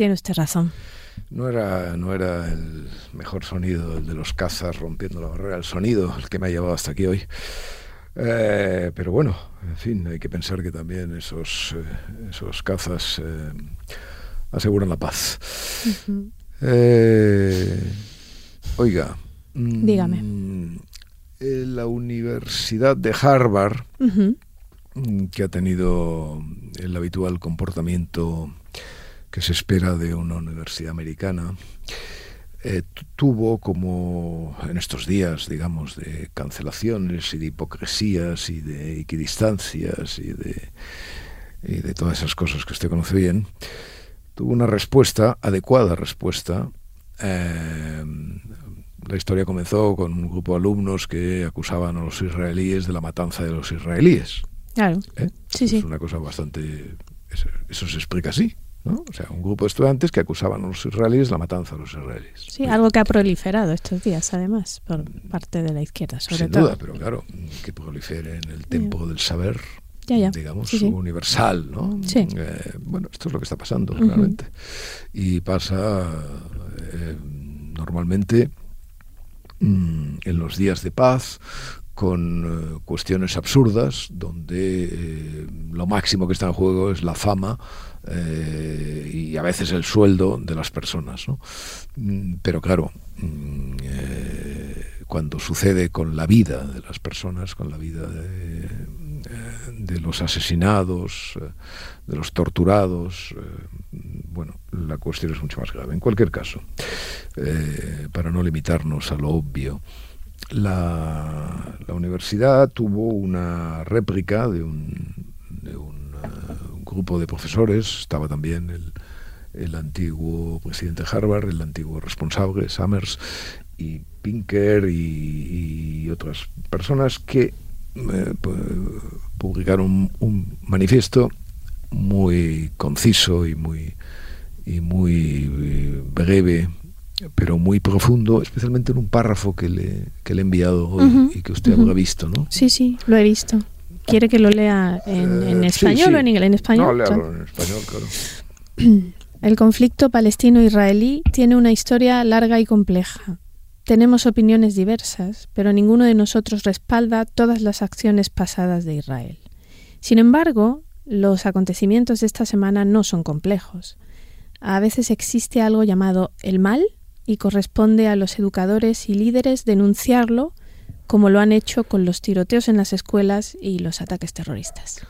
Tiene usted razón. No era, no era el mejor sonido el de los cazas rompiendo la barrera, el sonido el que me ha llevado hasta aquí hoy. Eh, pero bueno, en fin, hay que pensar que también esos, eh, esos cazas eh, aseguran la paz. oiga, mm, dígame. La Universidad de Harvard, mm, que ha tenido el habitual comportamiento que se espera de una universidad americana, eh, tuvo como en estos días, digamos, de cancelaciones y de hipocresías y de equidistancias y de, y de todas esas cosas que usted conoce bien, tuvo una respuesta, adecuada respuesta. Eh, la historia comenzó con un grupo de alumnos que acusaban a los israelíes de la matanza de los israelíes. Claro. ¿Eh? Sí, sí. Es una cosa bastante... eso se explica así. O sea, un grupo de estudiantes que acusaban a los israelíes la matanza de los israelíes. Sí, algo que ha proliferado estos días, además, por parte de la izquierda, sobre Sin duda, pero claro, que prolifere en el tempo del saber, digamos, universal, ¿no? Sí. Eh, bueno, esto es lo que está pasando, realmente. Y pasa eh, normalmente mm, en los días de paz, con eh, cuestiones absurdas, donde lo máximo que está en juego es la fama, eh, y a veces el sueldo de las personas. Mm, pero claro, mm, eh, cuando sucede con la vida de las personas, con la vida de, eh, los asesinados, de los torturados, bueno, la cuestión es mucho más grave. En cualquier caso, para no limitarnos a lo obvio, la, la universidad tuvo una réplica de un, de un grupo de profesores, estaba también el, el antiguo presidente de Harvard, el antiguo responsable, Summers, y Pinker y, otras personas que eh, publicaron un, manifiesto muy conciso y muy, y muy eh, breve, pero muy profundo, especialmente en un párrafo que le, que le he enviado hoy y que usted habrá visto, ¿no? Sí, sí, lo he visto. ¿Quiere que lo lea en, eh, español o en inglés? En español. No, en español, claro. El conflicto palestino-israelí tiene una historia larga y compleja. Tenemos opiniones diversas, pero ninguno de nosotros respalda todas las acciones pasadas de Israel. Sin embargo, los acontecimientos de esta semana no son complejos. A veces existe algo llamado el mal y corresponde a los educadores y líderes denunciarlo como lo han hecho con los tiroteos en las escuelas y los ataques terroristas.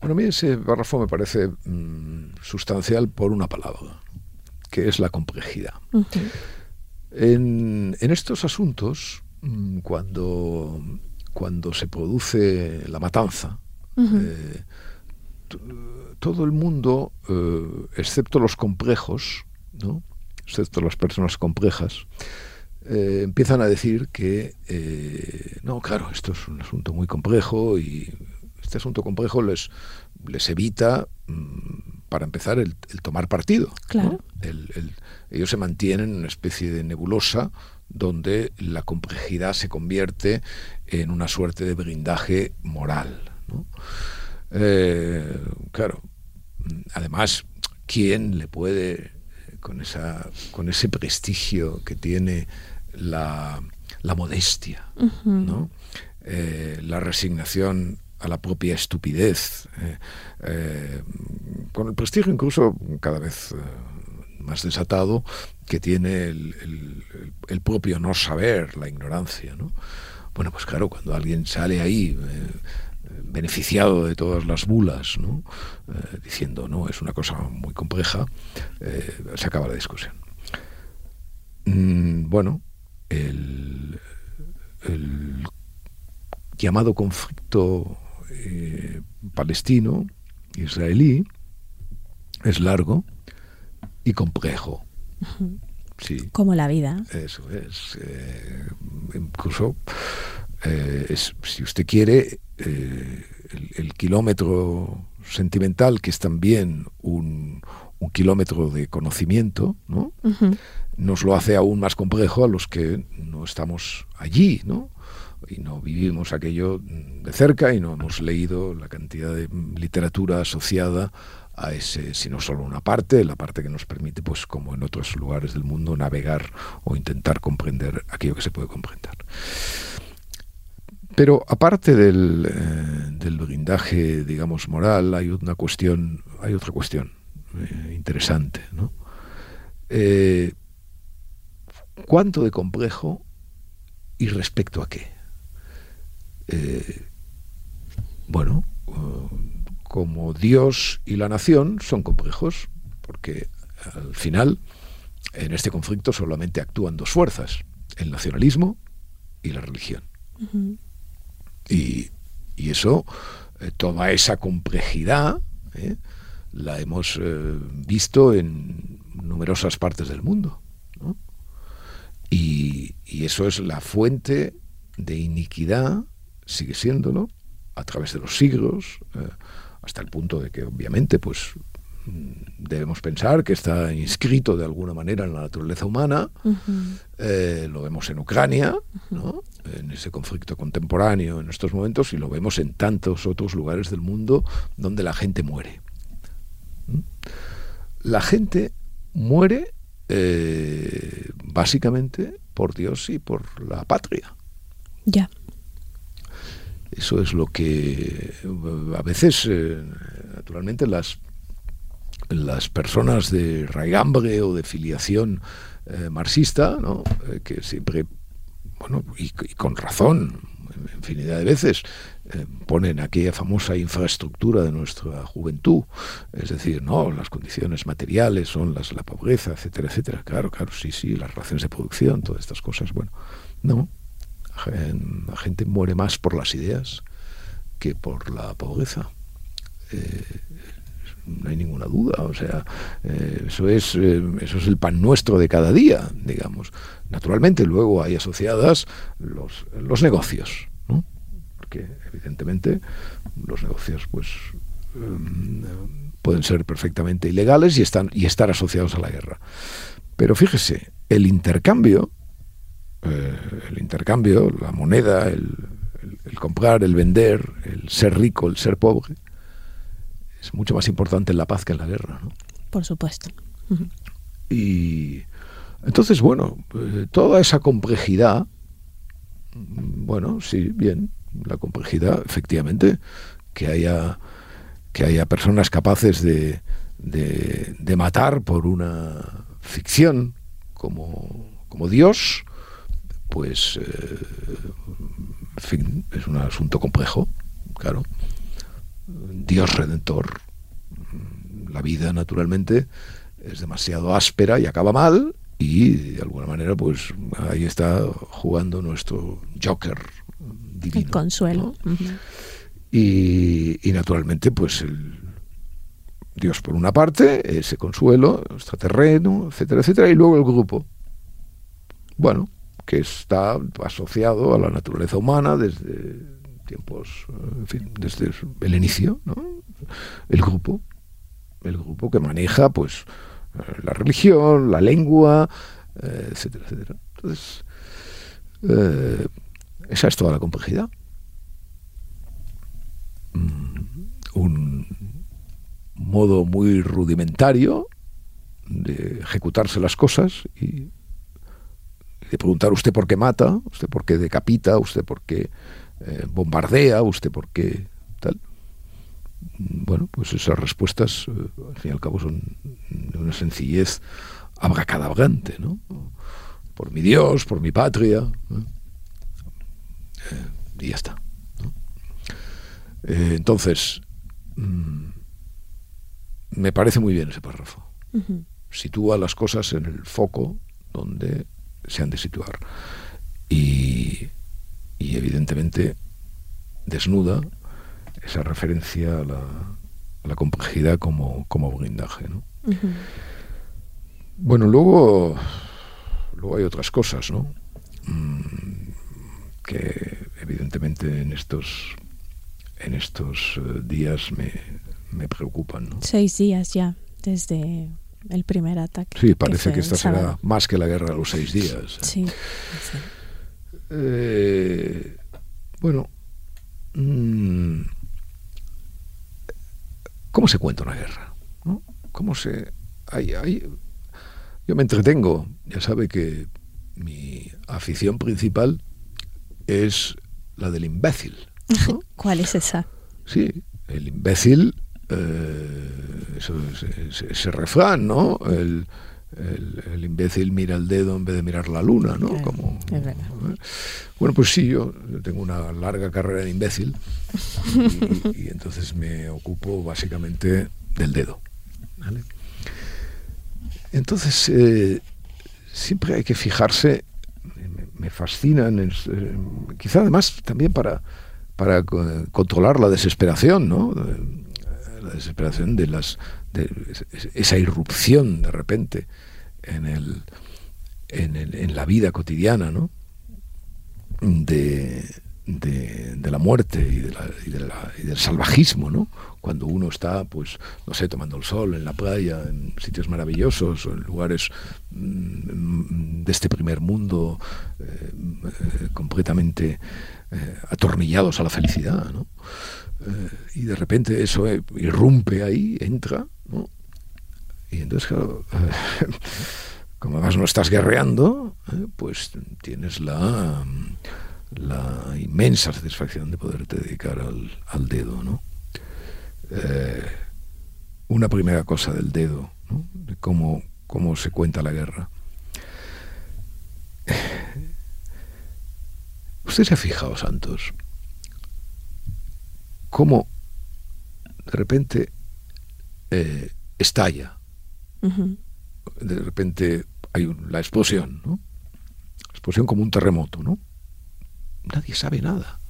Bueno, a mí ese párrafo me parece mm, sustancial por una palabra, que es la complejidad. en, estos asuntos, mm, cuando, cuando se produce la matanza, eh, todo el mundo, eh, excepto los complejos, ¿no? Excepto las personas complejas, eh, empiezan a decir que, eh, no, claro, esto es un asunto muy complejo y este asunto complejo les, les evita, mm, para empezar, el, tomar partido. Claro. ellos se mantienen en una especie de nebulosa donde la complejidad se convierte en una suerte de blindaje moral. Eh, claro, además, ¿quién le puede, con, esa, con ese prestigio que tiene la, modestia, ¿no? Eh, la resignación a la propia estupidez, eh, eh, con el prestigio incluso cada vez más desatado que tiene el, propio no saber, la ignorancia. ¿no? Bueno, pues claro, cuando alguien sale ahí beneficiado de todas las bulas, ¿no? diciendo, no, es una cosa muy compleja, se acaba la discusión. Mm, bueno, el, llamado conflicto eh, palestino-israelí es largo y complejo. Sí. Como la vida. Eso es. Eh, incluso, eh, si usted quiere, el, kilómetro sentimental, que es también un, un kilómetro de conocimiento, ¿no? nos lo hace aún más complejo a los que no estamos allí, ¿no? Y no vivimos aquello de cerca y no hemos leído la cantidad de literatura asociada a ese, sino solo una parte, la parte que nos permite, pues como en otros lugares del mundo, navegar o intentar comprender aquello que se puede comprender. Pero aparte del, eh, del blindaje, digamos, moral, hay una cuestión, hay otra cuestión eh, interesante, ¿no? Eh, ¿Cuánto de complejo y respecto a qué? bueno, como Dios y la nación son complejos, porque al final en este conflicto solamente actúan dos fuerzas, el nacionalismo y la religión. Y, eso, eh, toda esa complejidad, eh, la hemos eh, visto en numerosas partes del mundo. Y, eso es la fuente de iniquidad, sigue siéndolo, a través de los siglos, hasta el punto de que obviamente pues debemos pensar que está inscrito de alguna manera en la naturaleza humana. Eh, lo vemos en Ucrania, en ese conflicto contemporáneo en estos momentos, y lo vemos en tantos otros lugares del mundo donde la gente muere. ¿Mm? La gente muere eh, básicamente por Dios y por la patria. Ya. Eso es lo que a veces, eh, naturalmente, las las personas de raigambre o de filiación eh, marxista, ¿no? Eh, que siempre, bueno, y, con razón, infinidad de veces, eh, ponen aquella famosa infraestructura de nuestra juventud, es decir, no, las condiciones materiales son las la pobreza, etcétera, etcétera. Claro, claro, sí, sí, las relaciones de producción, todas estas cosas, bueno, no, la gente muere más por las ideas que por la pobreza no hay ninguna duda. O sea, eh, eso, es, eh, eso es el pan nuestro de cada día, digamos. Naturalmente, luego hay asociadas los, los negocios, ¿no? Porque, evidentemente, los negocios, pues. Em, pueden ser perfectamente ilegales y, están, y estar asociados a la guerra. Pero fíjese, el intercambio, eh, el intercambio, la moneda, el comprar, el vender, el ser rico, el ser pobre, es mucho más importante en la paz que en la guerra. ¿no? Por supuesto. Y entonces, bueno, eh, toda esa complejidad, bueno, sí, bien, la complejidad, efectivamente, que haya, que haya personas capaces de, de, matar por una ficción como, como Dios, pues, eh, en fin, es un asunto complejo, claro. Dios redentor. La vida, naturalmente, es demasiado áspera y acaba mal, y de alguna manera, pues ahí está jugando nuestro Joker divino. El consuelo. y, naturalmente, pues el Dios por una parte, ese consuelo, extraterreno, etcétera, etcétera, y luego el grupo. Bueno, que está asociado a la naturaleza humana desde tiempos, en fin, desde el inicio, ¿no? el grupo, el grupo que maneja pues la religión, la lengua, eh, etcétera, etcétera. Entonces, eh, esa es toda la complejidad. Mm, un modo muy rudimentario de ejecutarse las cosas y de preguntar usted por qué mata, usted por qué decapita, usted por qué eh, bombardea, usted por qué tal. Bueno, pues esas respuestas, eh, al fin y al cabo, son de una sencillez abracadabrante, ¿no? Por mi Dios, por mi patria. Eh, y ya está. entonces, mm, me parece muy bien ese párrafo. Sitúa las cosas en el foco donde se han de situar. Y y evidentemente desnuda esa referencia a la, complejidad como, como blindaje. ¿no? Bueno, luego, luego hay otras cosas, ¿no? Mm, que evidentemente en estos en estos eh, días me, me preocupan. ¿no? Seis días ya desde el primer ataque. Sí, parece que, esta será más que la guerra de los seis días. sí. Eh, bueno, mm, ¿cómo se cuenta una guerra? ¿no? ¿Cómo se...? Hay, hay, yo me entretengo, ya sabe que mi afición principal es la del imbécil. ¿Cuál es esa? Sí, el imbécil, eh, ese, refrán, ¿no? El, el, imbécil mira el dedo en vez de mirar la luna, ¿no? Como, ¿eh? Bueno, pues sí, yo tengo una larga carrera de imbécil y, entonces me ocupo básicamente del dedo. Entonces, eh, siempre hay que fijarse, me, fascinan, eh, quizá además también para, para controlar la desesperación, ¿no? La desesperación de las de esa irrupción de repente en el en, el, en la vida cotidiana, ¿no? De, de, la muerte y, de la, y, del salvajismo, ¿no? Cuando uno está, pues, no sé, tomando el sol en la playa, en sitios maravillosos en lugares mm, de este primer mundo eh, eh, completamente eh, atornillados a la felicidad, ¿no? y de repente eso irrumpe ahí, entra, Y entonces, claro, como además no estás guerreando, pues tienes la la inmensa satisfacción de poderte dedicar al, dedo, ¿no? Eh, una primera cosa del dedo, de cómo, cómo se cuenta la guerra. Usted se ha fijado, Santos, cómo de repente eh, estalla, de repente hay la explosión, ¿no? explosión como un terremoto, ¿no? nadie sabe nada.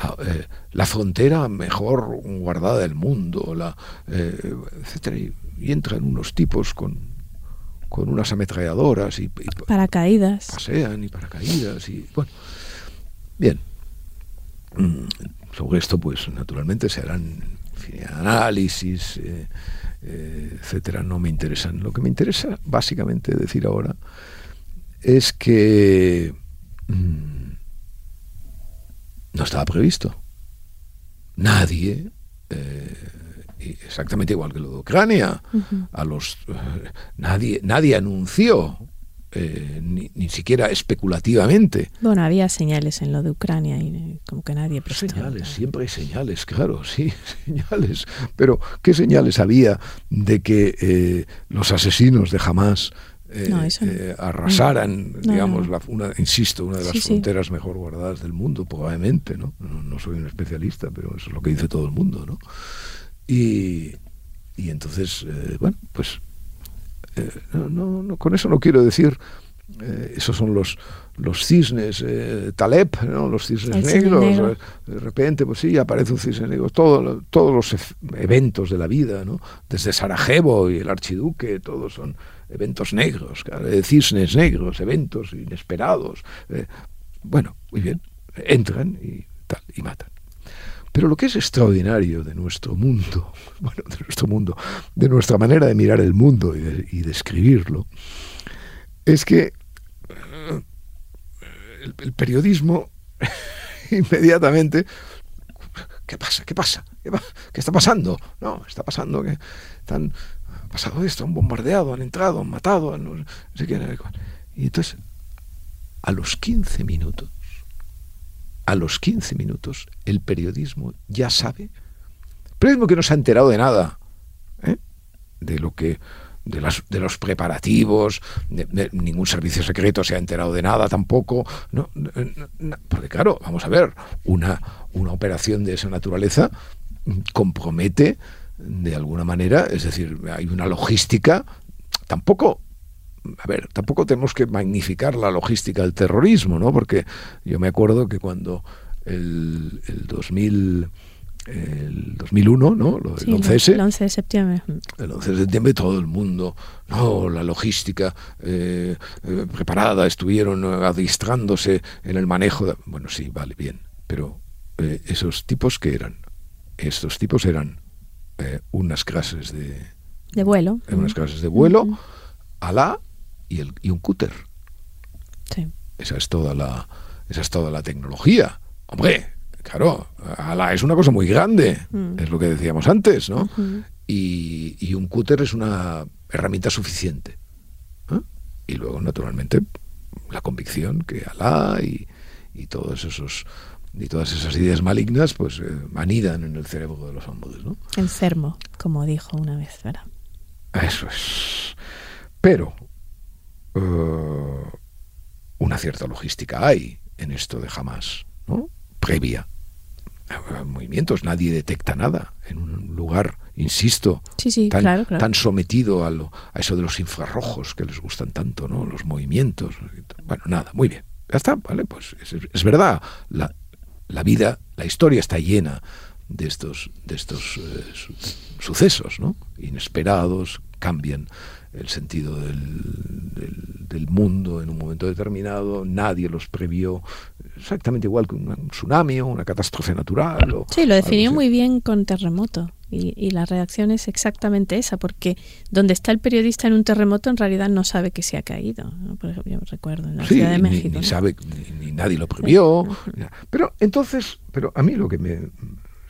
Ah, eh, la frontera mejor guardada del mundo, la, eh, etcétera, y, entran unos tipos con, con unas ametralladoras y, y, paracaídas. Pasean y paracaídas y bueno. Bien. Mm, sobre esto, pues naturalmente se harán análisis, eh, etcétera. No me interesan. Lo que me interesa básicamente decir ahora es que Mm. no estaba previsto. Nadie, eh, exactamente igual que lo de Ucrania, a los, eh, nadie, nadie anunció eh, ni, siquiera especulativamente. Bueno, había señales en lo de Ucrania y como que nadie prestó. Señales, siempre hay señales, claro, sí, señales. Pero, ¿qué señales había de que los asesinos de Hamas eh, eh, arrasaran, digamos, La, una, insisto, una de las fronteras mejor guardadas del mundo, probablemente, ¿no? ¿no? soy un especialista, pero eso es lo que dice todo el mundo, ¿no? Y, y entonces, eh, bueno, pues no, no, con eso no quiero decir, esos son los, los cisnes, Taleb, ¿no? los cisnes negros, de repente, pues sí, aparece un cisne negro, todo, todos los eventos de la vida, ¿no? desde Sarajevo y el archiduque, todos son eventos negros, cisnes negros, eventos inesperados. Eh, bueno, muy bien, entran y tal, y matan. Pero lo que es extraordinario de nuestro mundo, bueno, de nuestro mundo, de nuestra manera de mirar el mundo y de, escribirlo, es que eh, el, periodismo inmediatamente ¿Qué pasa? ¿Qué pasa? ¿Qué, está pasando? No, está pasando que están ha pasado esto, han bombardeado, han entrado, han matado, no sé qué. Y entonces, a los 15 minutos, a los 15 minutos, el periodismo ya sabe, periodismo que no se ha enterado de nada, ¿eh? de lo que de, las, de, los preparativos, ningún servicio secreto se ha enterado de nada tampoco. Porque claro, vamos a ver, una, una operación de esa naturaleza compromete de alguna manera, es decir, hay una logística, tampoco a ver, tampoco tenemos que magnificar la logística del terrorismo, ¿no? Porque yo me acuerdo que cuando el, el 2000 el 2001, ¿no? el 11 El 11 de septiembre. El 11 de septiembre todo el mundo, no, la logística eh, eh, preparada, estuvieron adistrándose en el manejo. De, bueno, sí, vale, bien, pero eh, esos tipos que eran, estos tipos eran unas clases de, de vuelo. Unas clases de vuelo, ala y, el, y un cúter. Sí. Esa es toda la, esa es toda la tecnología. Hombre, claro, Alá es una cosa muy grande, mm. es lo que decíamos antes, ¿no? y, un cúter es una herramienta suficiente. ¿eh? Y luego, naturalmente, la convicción que Alá y, y todos esos y todas esas ideas malignas pues eh, anidan en el cerebro de los hombres, ¿no? Enfermo, como dijo una vez, ¿verdad? Eso es. Pero eh, una cierta logística hay en esto de jamás, ¿no? Previa. Movimientos, nadie detecta nada en un lugar, insisto, tan, sometido a, lo, a eso de los infrarrojos que les gustan tanto, ¿no? Los movimientos. Bueno, nada, muy bien. Ya está, ¿vale? Pues es, es verdad, la, la vida, la historia está llena de estos, de estos eh, sucesos, ¿no? Inesperados, cambian el sentido del, mundo en un momento determinado, nadie los previó, exactamente igual que un, tsunami o una catástrofe natural. O sí, lo definió muy bien con terremoto. Y, la reacción es exactamente esa, porque donde está el periodista en un terremoto en realidad no sabe que se ha caído. Por ejemplo, yo recuerdo en la Ciudad de México. Ni, sabe, ni, nadie lo previó. Pero entonces, pero a mí lo que me,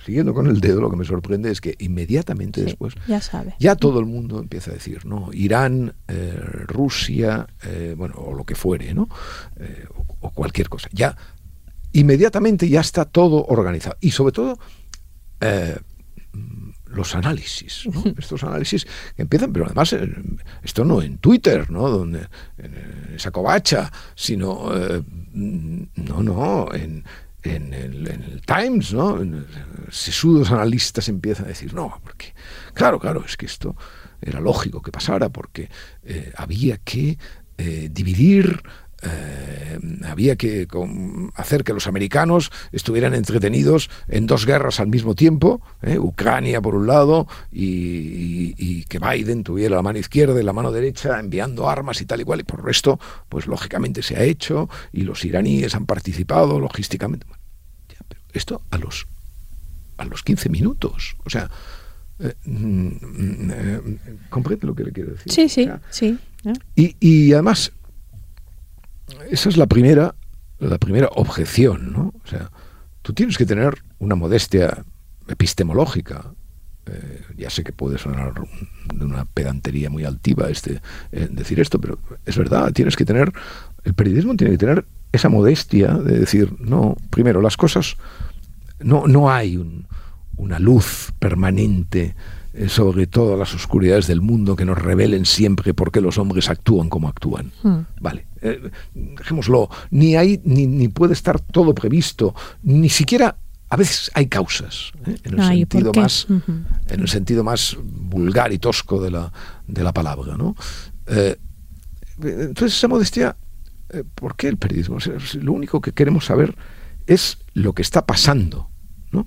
siguiendo con el dedo, lo que me sorprende es que inmediatamente después ya, sabe. ya todo el mundo empieza a decir, ¿no? Irán, eh, Rusia, eh, bueno, o lo que fuere, ¿no? Eh, o, cualquier cosa. Ya, inmediatamente ya está todo organizado. Y sobre todo, los análisis, ¿no? estos análisis que empiezan, pero además esto no en Twitter, ¿no? Donde, en esa covacha, sino, no, no, en en el, Times, ¿no? Sesudos analistas empiezan a decir, no, porque, claro, claro, es que esto era lógico que pasara, porque eh, había que eh, dividir eh, había que hacer que los americanos estuvieran entretenidos en dos guerras al mismo tiempo, Ucrania por un lado y, y, que Biden tuviera la mano izquierda y la mano derecha enviando armas y tal y cual, y por el resto, pues lógicamente se ha hecho y los iraníes han participado logísticamente. Esto a los, a los 15 minutos. O sea, eh, mm, eh, ¿comprende lo que le quiero decir? Sí, sí, sí. Y, y, además, esa es la primera, la primera objeción, ¿no? O sea, tú tienes que tener una modestia epistemológica. Eh, ya sé que puede sonar de una pedantería muy altiva este decir esto, pero es verdad, tienes que tener, el periodismo tiene que tener esa modestia de decir, no, primero, las cosas, no, no hay una luz permanente eh, sobre todas las oscuridades del mundo que nos revelen siempre por qué los hombres actúan como actúan. Hmm. Vale, eh, dejémoslo, ni hay, ni, ni, puede estar todo previsto, ni siquiera a veces hay causas, ¿eh? en, el sentido más, en el sentido más vulgar y tosco de la, de la palabra. ¿no? entonces esa modestia ¿por qué el periodismo? lo único que queremos saber es lo que está pasando, ¿no?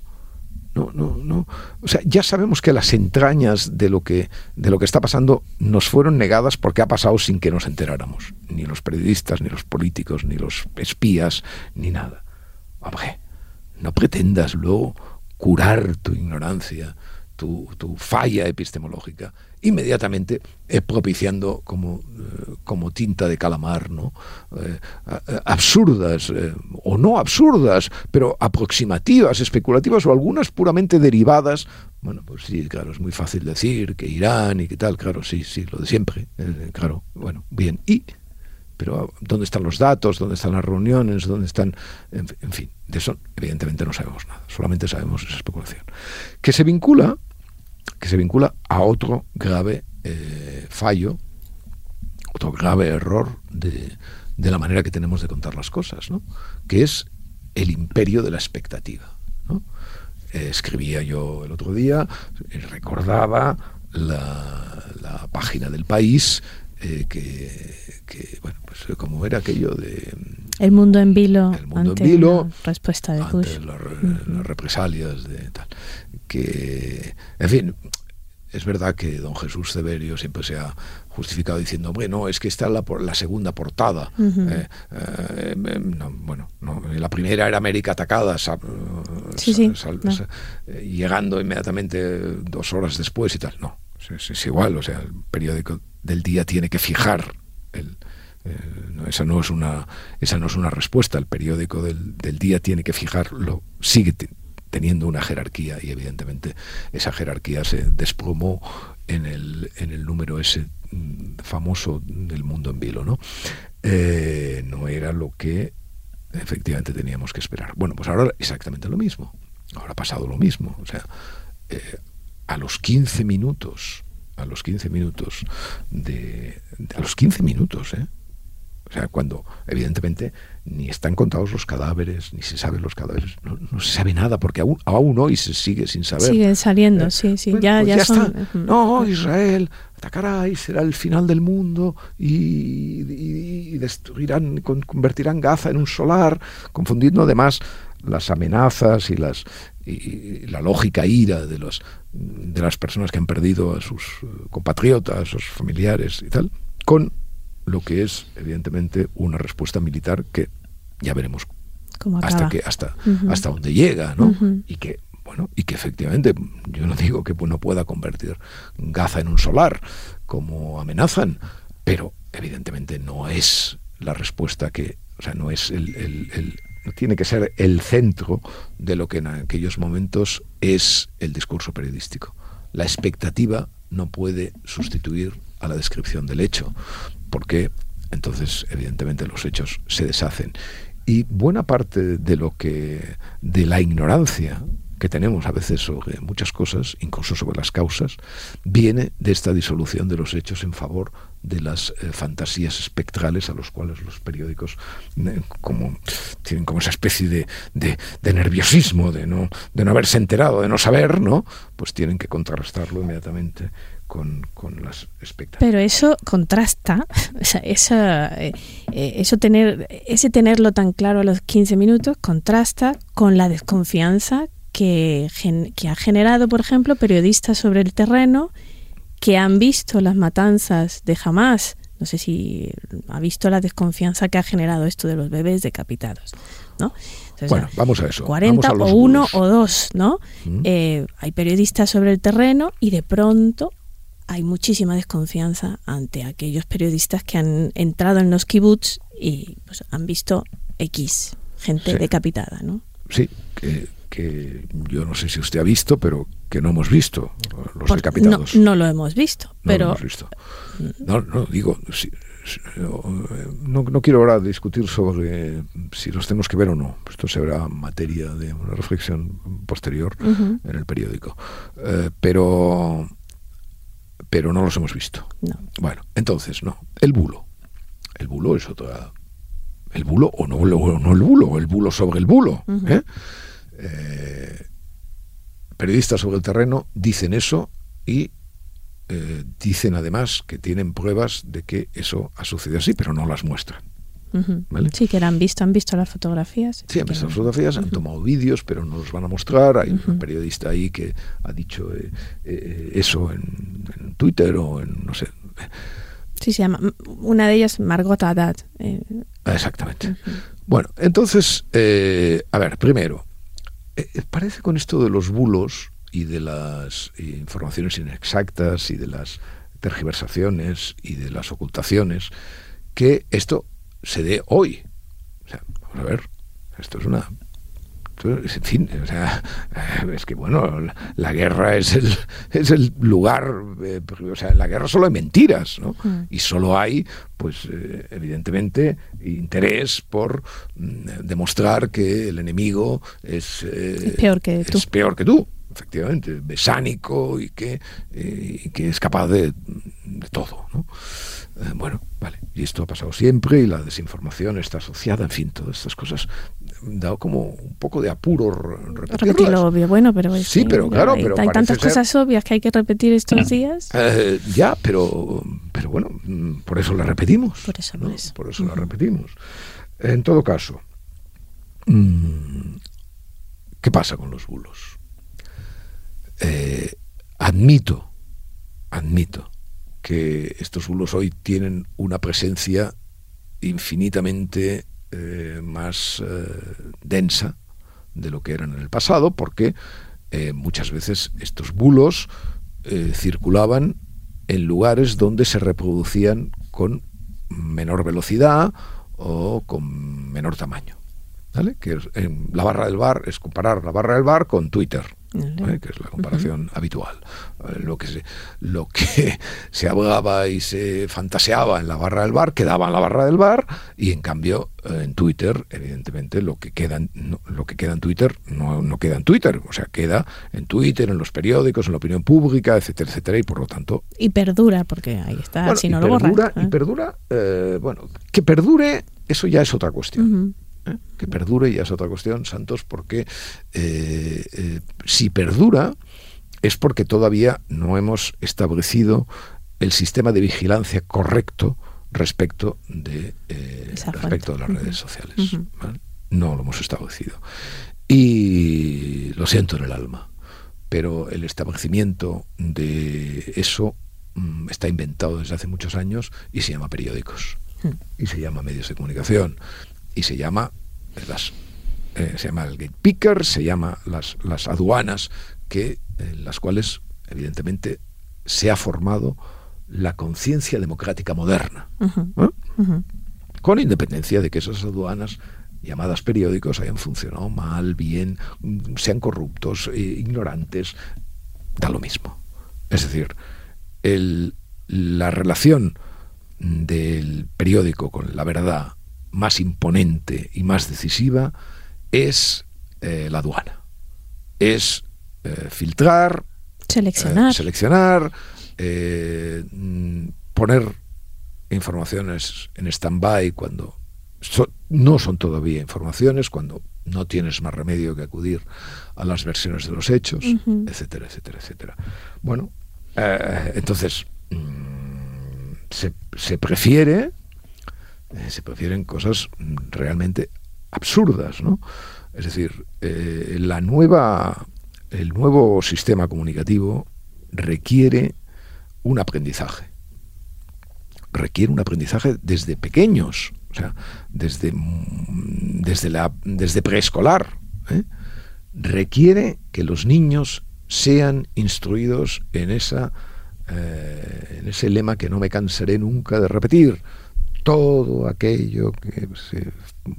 No, no, no. O sea, ya sabemos que las entrañas de lo que, de lo que está pasando nos fueron negadas porque ha pasado sin que nos enteráramos. Ni los periodistas, ni los políticos, ni los espías, ni nada. Hombre, no pretendas luego curar tu ignorancia, tu, falla epistemológica inmediatamente eh, propiciando como, eh, como tinta de calamar, ¿no? Eh, absurdas, o no absurdas, pero aproximativas, especulativas o algunas puramente derivadas. Bueno, pues sí, claro, es muy fácil decir que Irán y que tal, claro, sí, sí, lo de siempre, claro, bueno, bien. Y, pero ¿dónde están los datos? ¿Dónde están las reuniones? ¿Dónde están? En fin, de eso evidentemente no sabemos nada, solamente sabemos esa especulación. Que se vincula que se vincula a otro grave eh, fallo, otro grave error de, la manera que tenemos de contar las cosas, ¿no? que es el imperio de la expectativa. Eh, escribía yo el otro día, recordaba la, la página del país eh, que, bueno, pues como era aquello de... El mundo en vilo. El mundo en vilo. respuesta de ante Las, represalias de tal. Que, en fin, es verdad que don Jesús Severio siempre se ha justificado diciendo, bueno, es que está la, la segunda portada. Eh, eh, bueno, la primera era América atacada, llegando inmediatamente dos horas después y tal. No, es, igual, o sea, el periódico del día tiene que fijar el, eh, Esa no es una, esa no es una respuesta. El periódico del, día tiene que fijarlo, sigue teniendo una jerarquía y evidentemente esa jerarquía se desplomó en el, en el número ese mm, famoso del mundo en vilo, ¿no? Eh, no era lo que efectivamente teníamos que esperar. Bueno, pues ahora exactamente lo mismo. Ahora ha pasado lo mismo. O sea, eh, a los 15 minutos, a los 15 minutos de, a los 15 minutos, ¿eh? O sea, cuando evidentemente ni están contados los cadáveres, ni se saben los cadáveres, no, se sabe nada, porque aún, aún, hoy se sigue sin saber. Siguen saliendo, ¿Eh? sí, sí, ya, pues ya, está. No, Israel atacará y será el final del mundo y, destruirán, convertirán Gaza en un solar, confundiendo además las amenazas y las y la lógica ira de los de las personas que han perdido a sus compatriotas, a sus familiares y tal, con lo que es evidentemente una respuesta militar que ya veremos hasta que hasta hasta dónde llega, ¿no? Y que bueno, y que efectivamente yo no digo que no pueda convertir Gaza en un solar como amenazan, pero evidentemente no es la respuesta que, o sea, no es el, el no tiene que ser el centro de lo que en aquellos momentos es el discurso periodístico. La expectativa no puede sustituir a la descripción del hecho, porque entonces evidentemente los hechos se deshacen. Y buena parte de lo que de la ignorancia que tenemos a veces sobre muchas cosas, incluso sobre las causas, viene de esta disolución de los hechos en favor de las eh, fantasías espectrales a los cuales los periódicos eh, como tienen como esa especie de, de, nerviosismo de no de no haberse enterado de no saber no pues tienen que contrarrestarlo inmediatamente con, con, las expectativas. Pero eso contrasta, o sea, esa, eh, eso tener, ese tenerlo tan claro a los 15 minutos contrasta con la desconfianza que, que ha generado, por ejemplo, periodistas sobre el terreno que han visto las matanzas de Hamas. No sé si ha visto la desconfianza que ha generado esto de los bebés decapitados, ¿no? bueno, vamos a eso. 40 o uno o dos, ¿no? Mm. Eh, hay periodistas sobre el terreno y de pronto hay muchísima desconfianza ante aquellos periodistas que han entrado en los kibbutz y pues, han visto X, gente decapitada, ¿no? Sí, que que yo no sé si usted ha visto, pero que no hemos visto los decapitados. No, lo hemos visto, pero... No hemos visto. No, no, digo, no, no, quiero ahora discutir sobre si los tenemos que ver o no. Esto será materia de una reflexión posterior en el periódico. Eh, pero, pero no los hemos visto. Bueno, entonces, no. El bulo. El bulo es otra... El bulo o no, no el bulo, el bulo sobre el bulo. ¿eh? Eh, periodistas sobre el terreno dicen eso y eh, dicen además que tienen pruebas de que eso ha sucedido así, pero no las muestran. Sí, que han visto, han visto las fotografías. Sí, han visto las fotografías, han tomado vídeos, pero no los van a mostrar. Hay un periodista ahí que ha dicho eh, eso en, Twitter o en, no sé. Sí, se llama, una de ellas Margot Haddad. Exactamente. Bueno, entonces, a ver, primero, eh, eh, parece con esto de los bulos y de las eh, informaciones inexactas y de las tergiversaciones y de las ocultaciones que esto se dé hoy. O sea, vamos a ver, esto es una en fin, o sea, es que bueno, la guerra es el, es el lugar, eh, o sea, en la guerra solo hay mentiras, ¿no? Mm. Y solo hay, pues, eh, evidentemente, interés por mm, demostrar que el enemigo es, eh, peor que tú. Es peor que tú efectivamente, besánico y que, y que es capaz de, de todo. ¿no? Bueno, vale, y esto ha pasado siempre y la desinformación está asociada, en fin, todas estas cosas dado como un poco de apuro repetir lo obvio, bueno, pero sí, pero claro, pero hay tantas cosas obvias que hay que repetir estos días. Eh, ya, pero pero bueno, mm, por eso la repetimos. Por eso, ¿no? por eso. la repetimos. En todo caso, mm, ¿qué pasa con los bulos? Eh, admito, admito que estos bulos hoy tienen una presencia infinitamente eh, más eh, densa de lo que eran en el pasado, porque eh, muchas veces estos bulos circulaban en lugares donde se reproducían con menor velocidad o con menor tamaño. ¿Vale? Que la barra del bar es comparar la barra del bar con Twitter que es la comparación habitual. Eh, lo, que se, lo que se hablaba y se fantaseaba en la barra del bar quedaba en la barra del bar y en cambio eh, en Twitter, evidentemente, lo que queda, en, lo que queda en Twitter no, no queda en Twitter, o sea, queda en Twitter, en los periódicos, en la opinión pública, etcétera, etcétera, y por lo tanto... Y perdura, porque ahí está, si no lo perdura, Y perdura, ¿eh? bueno, que perdure, eso ya es otra cuestión. ¿Eh? que perdure ya es otra cuestión, Santos, porque eh, eh, si perdura es porque todavía no hemos establecido el sistema de vigilancia correcto respecto de, respecto de las redes sociales. No lo hemos establecido. Y lo siento en el alma, pero el establecimiento de eso mm, está inventado desde hace muchos años y se llama periódicos y se llama medios de comunicación y se llama las eh, se llama el gate picker, se llama las, las aduanas, que, en las cuales evidentemente se ha formado la conciencia democrática moderna, con independencia de que esas aduanas llamadas periódicos hayan funcionado mal, bien, sean corruptos, eh, ignorantes, da lo mismo. Es decir, el, la relación del periódico con la verdad más imponente y más decisiva es eh, la aduana. Es eh, filtrar, seleccionar, eh, seleccionar mm, poner informaciones en stand-by cuando no son todavía informaciones, cuando no tienes más remedio que acudir a las versiones de los hechos, etcétera, etcétera, etcétera. Bueno, entonces mm, se, se prefiere eh, se prefieren cosas realmente absurdas, ¿no? Es decir, eh, la nueva, el nuevo sistema comunicativo requiere un aprendizaje. Requiere un aprendizaje desde pequeños, o sea, desde, desde, la, desde preescolar. ¿eh? Requiere que los niños sean instruidos en, esa, en ese lema que no me cansaré nunca de repetir todo aquello que se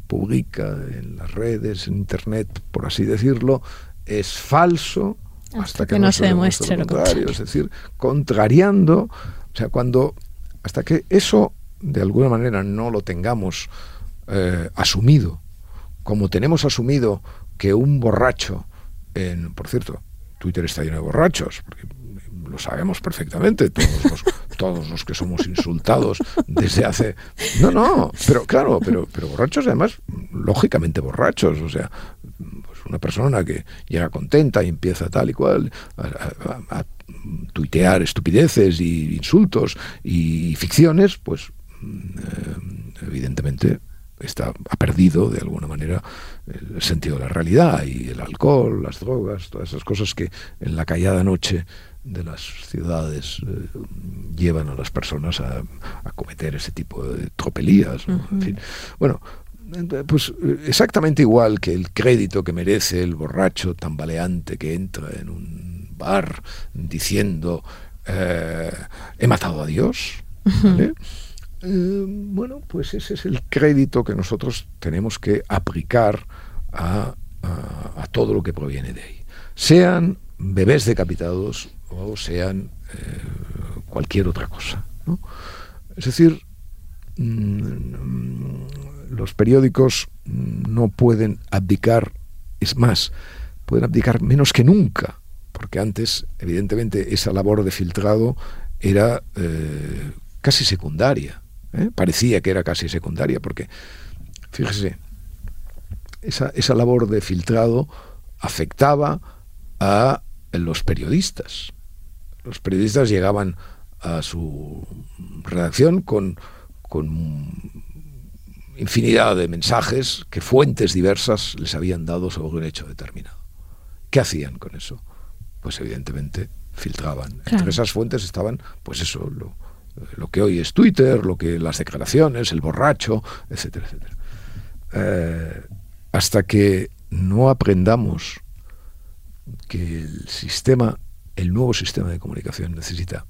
publica en las redes, en Internet, por así decirlo, es falso hasta, que, no, se demuestre lo contrario. Es decir, contrariando, o sea, cuando, hasta que eso de alguna manera no lo tengamos eh, asumido, como tenemos asumido que un borracho, en, por cierto, Twitter está lleno de borrachos, porque lo sabemos perfectamente, todos los, todos los que somos insultados desde hace... No, no, pero claro, pero, pero borrachos además, lógicamente borrachos, o sea, pues una persona que llega contenta y empieza tal y cual a, tuitear estupideces y insultos y ficciones, pues eh, evidentemente está, ha perdido de alguna manera el sentido de la realidad y el alcohol, las drogas, todas esas cosas que en la callada noche de las ciudades eh, llevan a las personas a, cometer ese tipo de tropelías. en fin. Bueno, pues exactamente igual que el crédito que merece el borracho tambaleante que entra en un bar diciendo eh, he matado a Dios. Eh, bueno, pues ese es el crédito que nosotros tenemos que aplicar a, a todo lo que proviene de ahí. Sean bebés decapitados o sean eh, cualquier otra cosa. Es decir, mm, los periódicos no pueden abdicar, es más, pueden abdicar menos que nunca, porque antes, evidentemente, esa labor de filtrado era eh, casi secundaria. ¿Eh? Parecía que era casi secundaria, porque, fíjese, esa, esa labor de filtrado afectaba a los periodistas los periodistas llegaban a su redacción con, infinidad de mensajes que fuentes diversas les habían dado sobre un hecho determinado. ¿Qué hacían con eso? Pues evidentemente filtraban. Entre esas fuentes estaban, pues eso, lo, lo, que hoy es Twitter, lo que las declaraciones, el borracho, etcétera, etcétera. Eh, hasta que no aprendamos que el sistema el nuevo sistema de comunicación necesita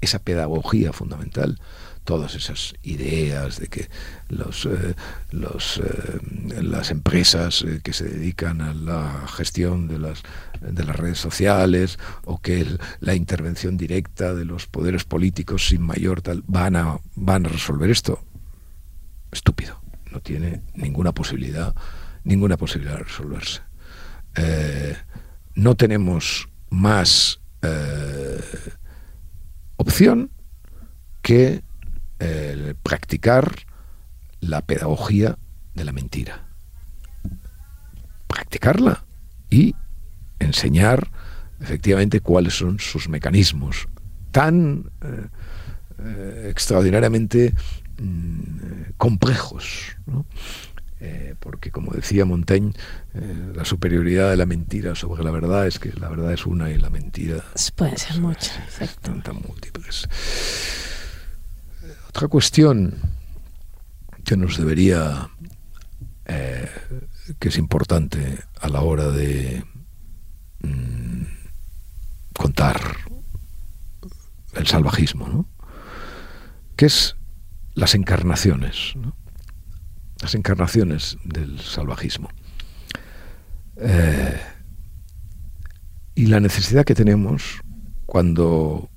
esa pedagogía fundamental, todas esas ideas de que los, eh, los, eh, las empresas eh, que se dedican a la gestión de las, de las redes sociales o que la intervención directa de los poderes políticos sin mayor tal van a, van a resolver esto. Estúpido. No tiene ninguna posibilidad, ninguna posibilidad de resolverse. no tenemos más opción que el practicar la pedagogía de la mentira. Practicarla y enseñar efectivamente cuáles son sus mecanismos tan eh, eh, extraordinariamente mm, complejos. Eh, porque como decía Montaigne, la superioridad de la mentira sobre la verdad es que la verdad es una y la mentira puede ser muchas, tan, tan múltiples. Otra cuestión que nos debería, eh, que es importante a la hora de mm, contar el salvajismo, ¿no? que es las encarnaciones, las encarnaciones del salvajismo. Eh, y la necesidad que tenemos cuando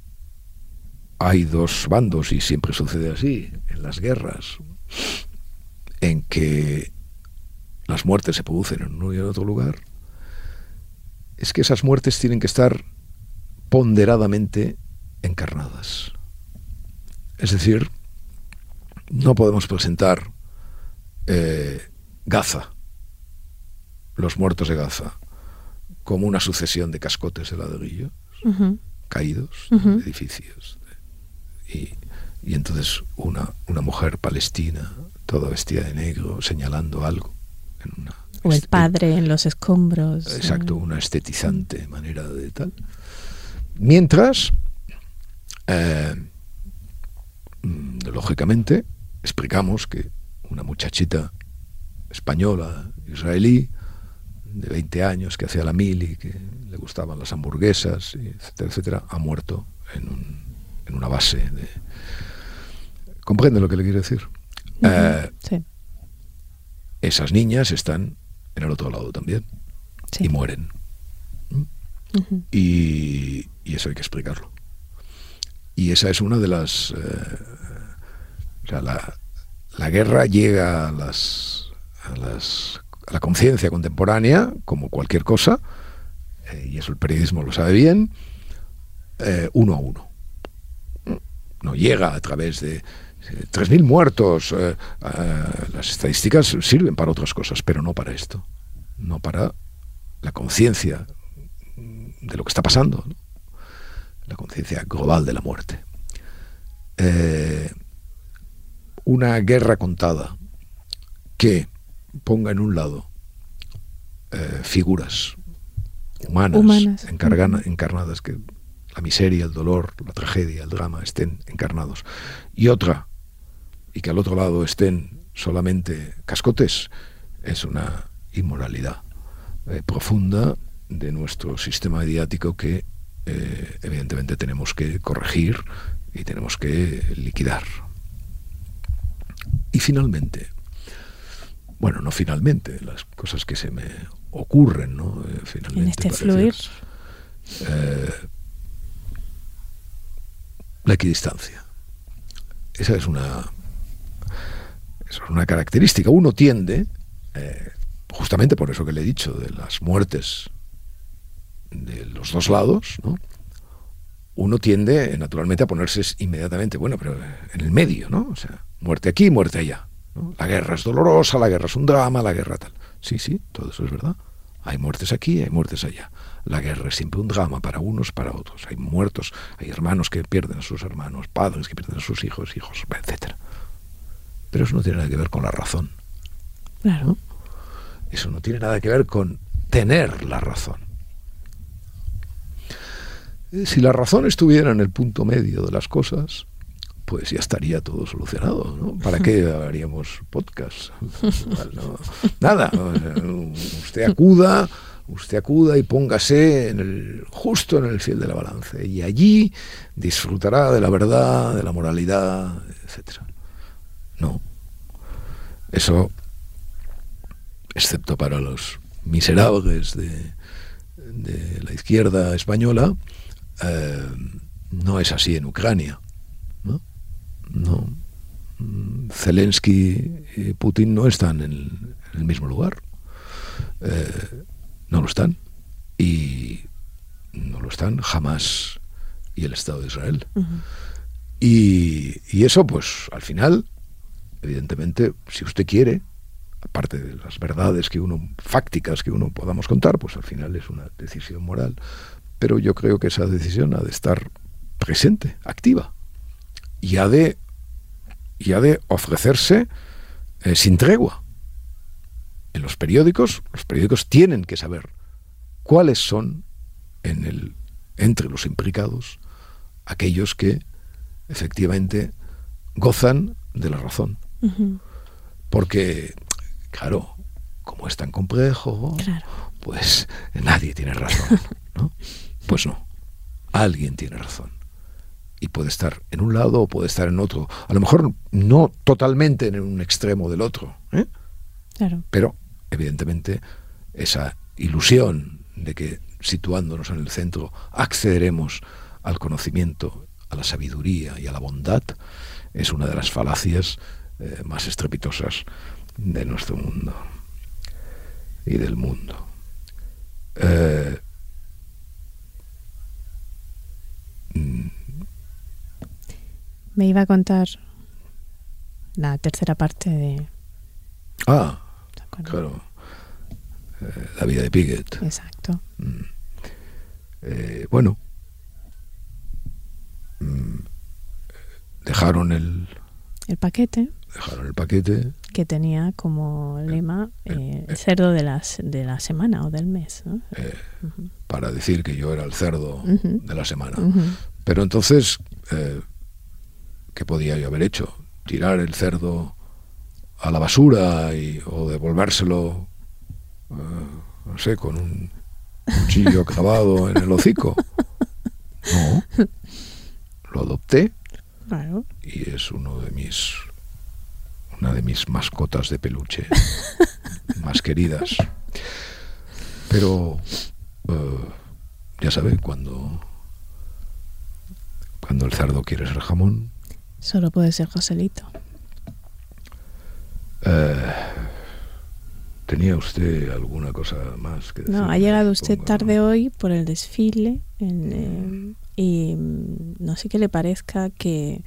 hay dos bandos, y siempre sucede así, en las guerras, en que las muertes se producen en uno y en otro lugar, es que esas muertes tienen que estar ponderadamente encarnadas. Es decir, no podemos presentar eh, Gaza, los muertos de Gaza, como una sucesión de cascotes de ladrillos caídos, edificios, y, entonces una, una mujer palestina, toda vestida de negro, señalando algo. En una o el padre en los escombros. Exacto, una estetizante manera de tal. Mientras, eh, mm, lógicamente, explicamos que una muchachita española, israelí, de 20 años, que hacía la mili, que le gustaban las hamburguesas, etcétera, etcétera, ha muerto en un en una base. De... ¿Comprende lo que le quiero decir? Eh, sí. Esas niñas están en el otro lado también y mueren. y, eso hay que explicarlo. Y esa es una de las... Eh, o sea, la, la, guerra llega a, las, a, las, a la conciencia contemporánea, como cualquier cosa, eh, y eso el periodismo lo sabe bien, uno a uno no llega a través de 3.000 eh, muertos. Eh, eh, las estadísticas sirven para otras cosas, pero no para esto. No para la conciencia de lo que está pasando. La conciencia global de la muerte. Una guerra contada que ponga en un lado figuras humanas, encarnadas que la miseria, el dolor, la tragedia, el drama estén encarnados. Y otra, y que al otro lado estén solamente cascotes, es una inmoralidad eh, profunda de nuestro sistema mediático que eh, evidentemente tenemos que corregir y tenemos que liquidar. Y finalmente, bueno, no finalmente, las cosas que se me ocurren, ¿no? Eh, finalmente, en este fluir la equidistancia. Esa es una, es una característica. Uno tiende, eh, justamente por eso que le he dicho, de las muertes de los dos lados, ¿no? uno tiende naturalmente a ponerse inmediatamente, bueno, pero en el medio, ¿no? O sea, muerte aquí, muerte allá. La guerra es dolorosa, la guerra es un drama, la guerra tal. Sí, sí, todo eso es verdad. Hay muertes aquí, hay muertes allá. La guerra es siempre un drama para unos, para otros. Hay muertos, hay hermanos que pierden a sus hermanos, padres que pierden a sus hijos, hijos, etc. Pero eso no tiene nada que ver con la razón. Claro. Eso no tiene nada que ver con tener la razón. Si la razón estuviera en el punto medio de las cosas, pues ya estaría todo solucionado. ¿no? ¿Para qué haríamos podcast? nada. Usted acuda usted acuda y póngase en el, justo en el fiel de la balance y allí disfrutará de la verdad, de la moralidad, etc. No. Eso, excepto para los miserables de, la izquierda española, eh, no es así en Ucrania. No. Zelensky y Putin no están en el, mismo lugar. Eh, no lo están. Y no lo están jamás y el Estado de Israel. y, y, eso, pues, al final, evidentemente, si usted quiere, aparte de las verdades que uno, fácticas que uno podamos contar, pues al final es una decisión moral. Pero yo creo que esa decisión ha de estar presente, activa. Y ha de, y ha de ofrecerse eh, sin tregua en los periódicos, los periódicos tienen que saber cuáles son en el, entre los implicados aquellos que efectivamente gozan de la razón. Porque, claro, como es tan complejo, pues nadie tiene razón. ¿no? Pues no, alguien tiene razón. Y puede estar en un lado o puede estar en otro. A lo mejor no totalmente en un extremo del otro. ¿eh? Pero evidentemente, esa ilusión de que situándonos en el centro accederemos al conocimiento, a la sabiduría y a la bondad, es una de las falacias eh, más estrepitosas de nuestro mundo y del mundo. Eh, mm. Me iba a contar la tercera parte de... Ah, Claro. Eh, la vida de Pickett. Exacto. Mm. Eh, bueno. Mm, dejaron el... El paquete. Dejaron el paquete. Que tenía como lema eh, el, cerdo de, las, de la semana o del mes. Para decir que yo era el cerdo de la semana. Pero entonces, ¿qué podía yo haber hecho? Tirar el cerdo a la basura y, o devolvérselo, eh, no sé, con un cuchillo clavado en el hocico. No, lo adopté y es uno de mis una de mis mascotas de peluche más queridas. Pero eh, ya sabe, cuando cuando el cerdo quiere ser jamón, solo puede ser Joselito. Eh, ¿Tenía usted alguna cosa más que decir? No, ha llegado usted tarde hoy por el desfile eh, y mm, no sé qué le parezca que,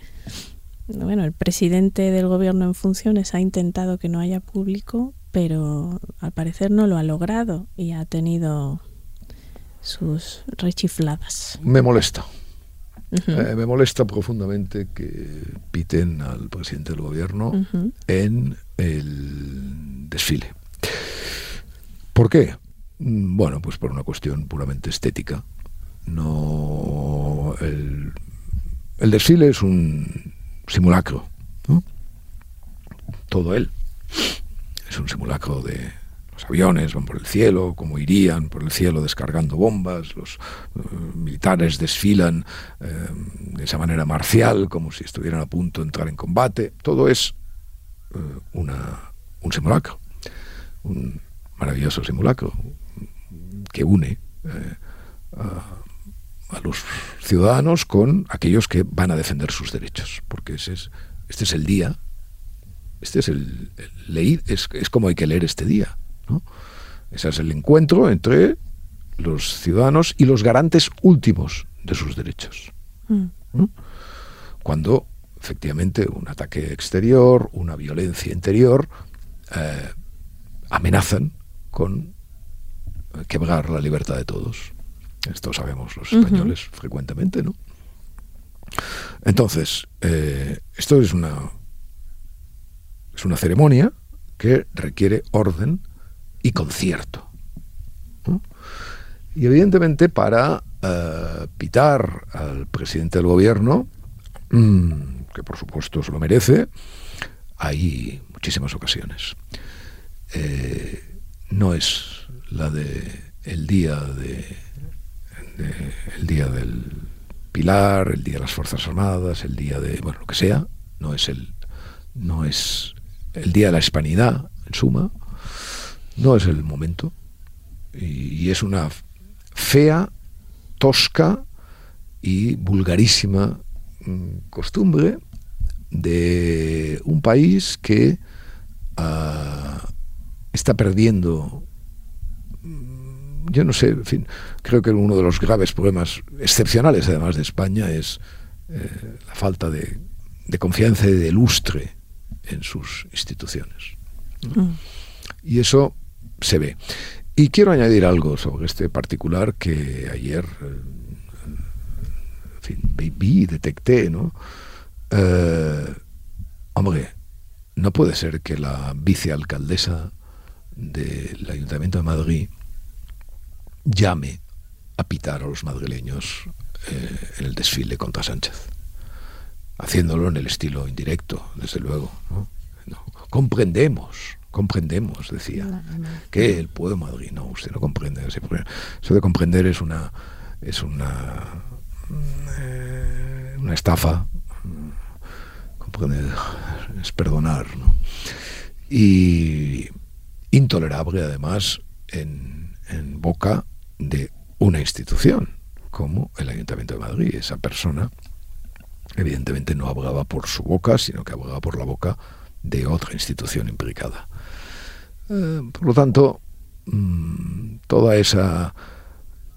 bueno, el presidente del gobierno en funciones ha intentado que no haya público, pero al parecer no lo ha logrado y ha tenido sus rechifladas. Me molesta. Eh, me molesta profundamente que piten al presidente del gobierno en el desfile. ¿Por qué? Mm, bueno, pues por una cuestión puramente estética. No, el, desfile es un simulacro, Todo él es un simulacro de los aviones van por el cielo, como irían por el cielo descargando bombas, los eh, militares desfilan eh, de esa manera marcial, como si estuvieran a punto de entrar en combate. Todo es eh, una, un simulacro, un maravilloso simulacro que une a, los ciudadanos con aquellos que van a defender sus derechos, porque ese es, este es el día, este es el, leer, es, es como hay que leer este día ese es el encuentro entre los ciudadanos y los garantes últimos de sus derechos. Mm. Cuando efectivamente un ataque exterior, una violencia interior, eh, amenazan con quebrar la libertad de todos. Esto sabemos los españoles frecuentemente, ¿no? Entonces, eh, esto es una, es una ceremonia que requiere orden, y concierto. Y evidentemente para eh, pitar al presidente del gobierno, mm, que por supuesto se lo merece, hay muchísimas ocasiones. Eh, no es la de el día de, el día del Pilar, el día de las Fuerzas Armadas, el día de bueno lo que sea, no es el no es el día de la hispanidad en suma, no es el momento y, es una fea, tosca y vulgarísima mm, costumbre de un país que ah, está perdiendo mm, yo no sé, en fin, creo que uno de los graves problemas excepcionales además de España es eh, la falta de, confianza y de lustre en sus instituciones. Mm. Y eso se ve. Y quiero añadir algo sobre este particular que ayer eh, en fin, vi, detecté, ¿no? Eh, hombre, no puede ser que la vicealcaldesa del Ayuntamiento de Madrid llame a pitar a los madrileños eh, en el desfile contra Sánchez, haciéndolo en el estilo indirecto, desde luego. comprendemos, comprendemos, decía, que el pueblo de Madrid, no, usted no comprende. Eso de comprender es una, es una, eh, una estafa. Comprender es perdonar, ¿no? Y intolerable además en, en boca de una institución como el Ayuntamiento de Madrid. Esa persona evidentemente no hablaba por su boca, sino que hablaba por la boca de otra institución implicada. Eh, por lo tanto, mm, toda esa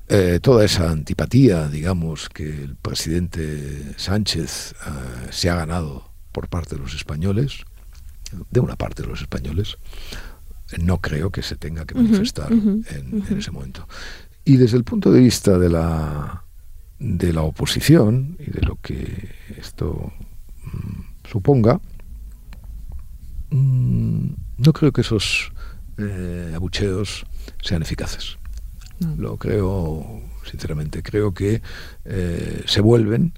eh, toda esa antipatía, digamos, que el presidente Sánchez eh, se ha ganado por parte de los españoles, de una parte de los españoles, no creo que se tenga que manifestar en, ese momento. Y desde el punto de vista de la, de la oposición y de lo que esto mm, suponga, mm, no creo que esos eh, abucheos sean eficaces. Lo creo, sinceramente, creo que eh, se vuelven,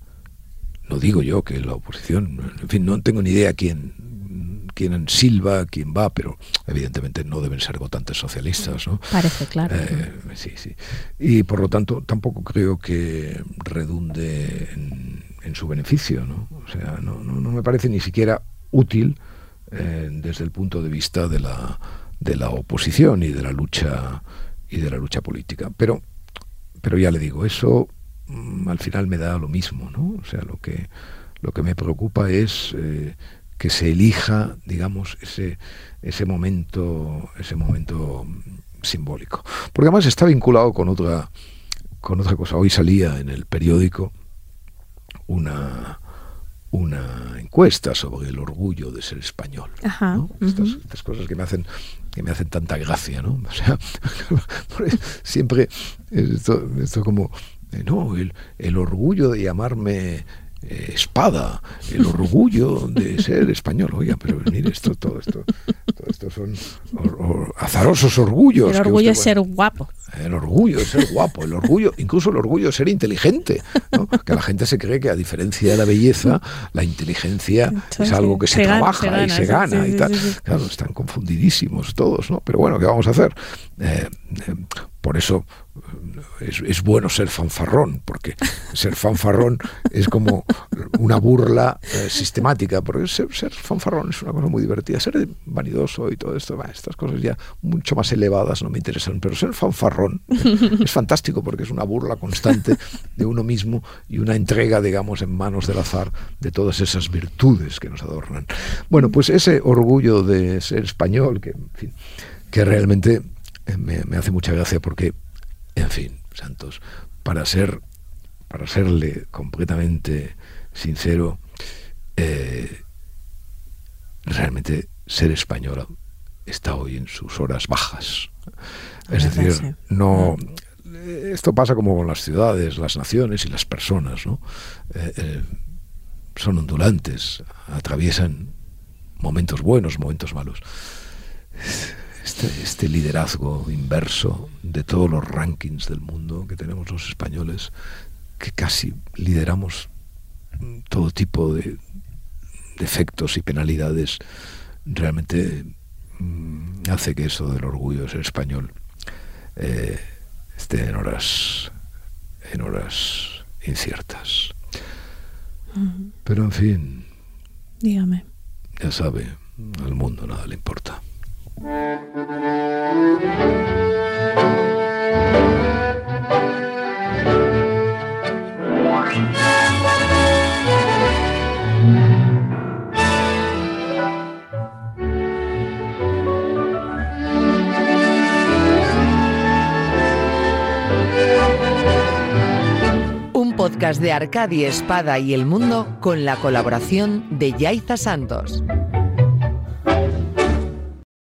no digo yo que la oposición, en fin, no tengo ni idea quién, quién silba, quién va, pero evidentemente no deben ser votantes socialistas, ¿no? Parece claro. Eh, sí, sí. Y por lo tanto tampoco creo que redunde en, su beneficio, ¿no? O sea, no, no, me parece ni siquiera útil desde el punto de vista de la de la oposición y de la lucha y de la lucha política. Pero, pero ya le digo, eso mm, al final me da lo mismo, ¿no? O sea, lo que lo que me preocupa es eh, que se elija, digamos, ese ese momento ese momento simbólico, porque además está vinculado con otra con otra cosa. Hoy salía en el periódico una una encuesta sobre el orgullo de ser español. estas, cosas que me hacen que me hacen tanta gracia, ¿no? O sea, siempre esto, esto como, no, el, el orgullo de llamarme eh, espada, el orgullo de ser español. Oiga, pero mire, esto, todo esto, todo esto son azarosos orgullos. El orgullo de ser guapo. El orgullo de ser guapo, el orgullo, incluso el orgullo de ser inteligente. Que la gente se cree que a diferencia de la belleza, la inteligencia es algo que se, trabaja y se gana y tal. Claro, están confundidísimos todos, ¿no? Pero bueno, ¿qué vamos a hacer? Eh, eh, por eso es, bueno ser fanfarrón, porque ser fanfarrón es como una burla eh, sistemática, porque ser, fanfarrón es una cosa muy divertida, ser vanidoso y todo esto, estas cosas ya mucho más elevadas no me interesan, pero ser fanfarrón es fantástico porque es una burla constante de uno mismo y una entrega, digamos, en manos del azar de todas esas virtudes que nos adornan. Bueno, pues ese orgullo de ser español, que, que realmente me, me hace mucha gracia porque, en fin, Santos, para ser, para serle completamente sincero, eh, realmente ser española está hoy en sus horas bajas. Es decir, no. Esto pasa como con las ciudades, las naciones y las personas, ¿no? Eh, eh, son ondulantes, atraviesan momentos buenos, momentos malos. Este, este, liderazgo inverso de todos los rankings del mundo que tenemos los españoles, que casi lideramos todo tipo de defectos y penalidades, realmente mm, hace que eso del orgullo de ser español eh, esté en horas, en horas inciertas. Pero en fin. Dígame. Ya sabe, al mundo nada le importa. Un podcast de Arcadia Espada y El Mundo con la colaboración de Yaiza Santos.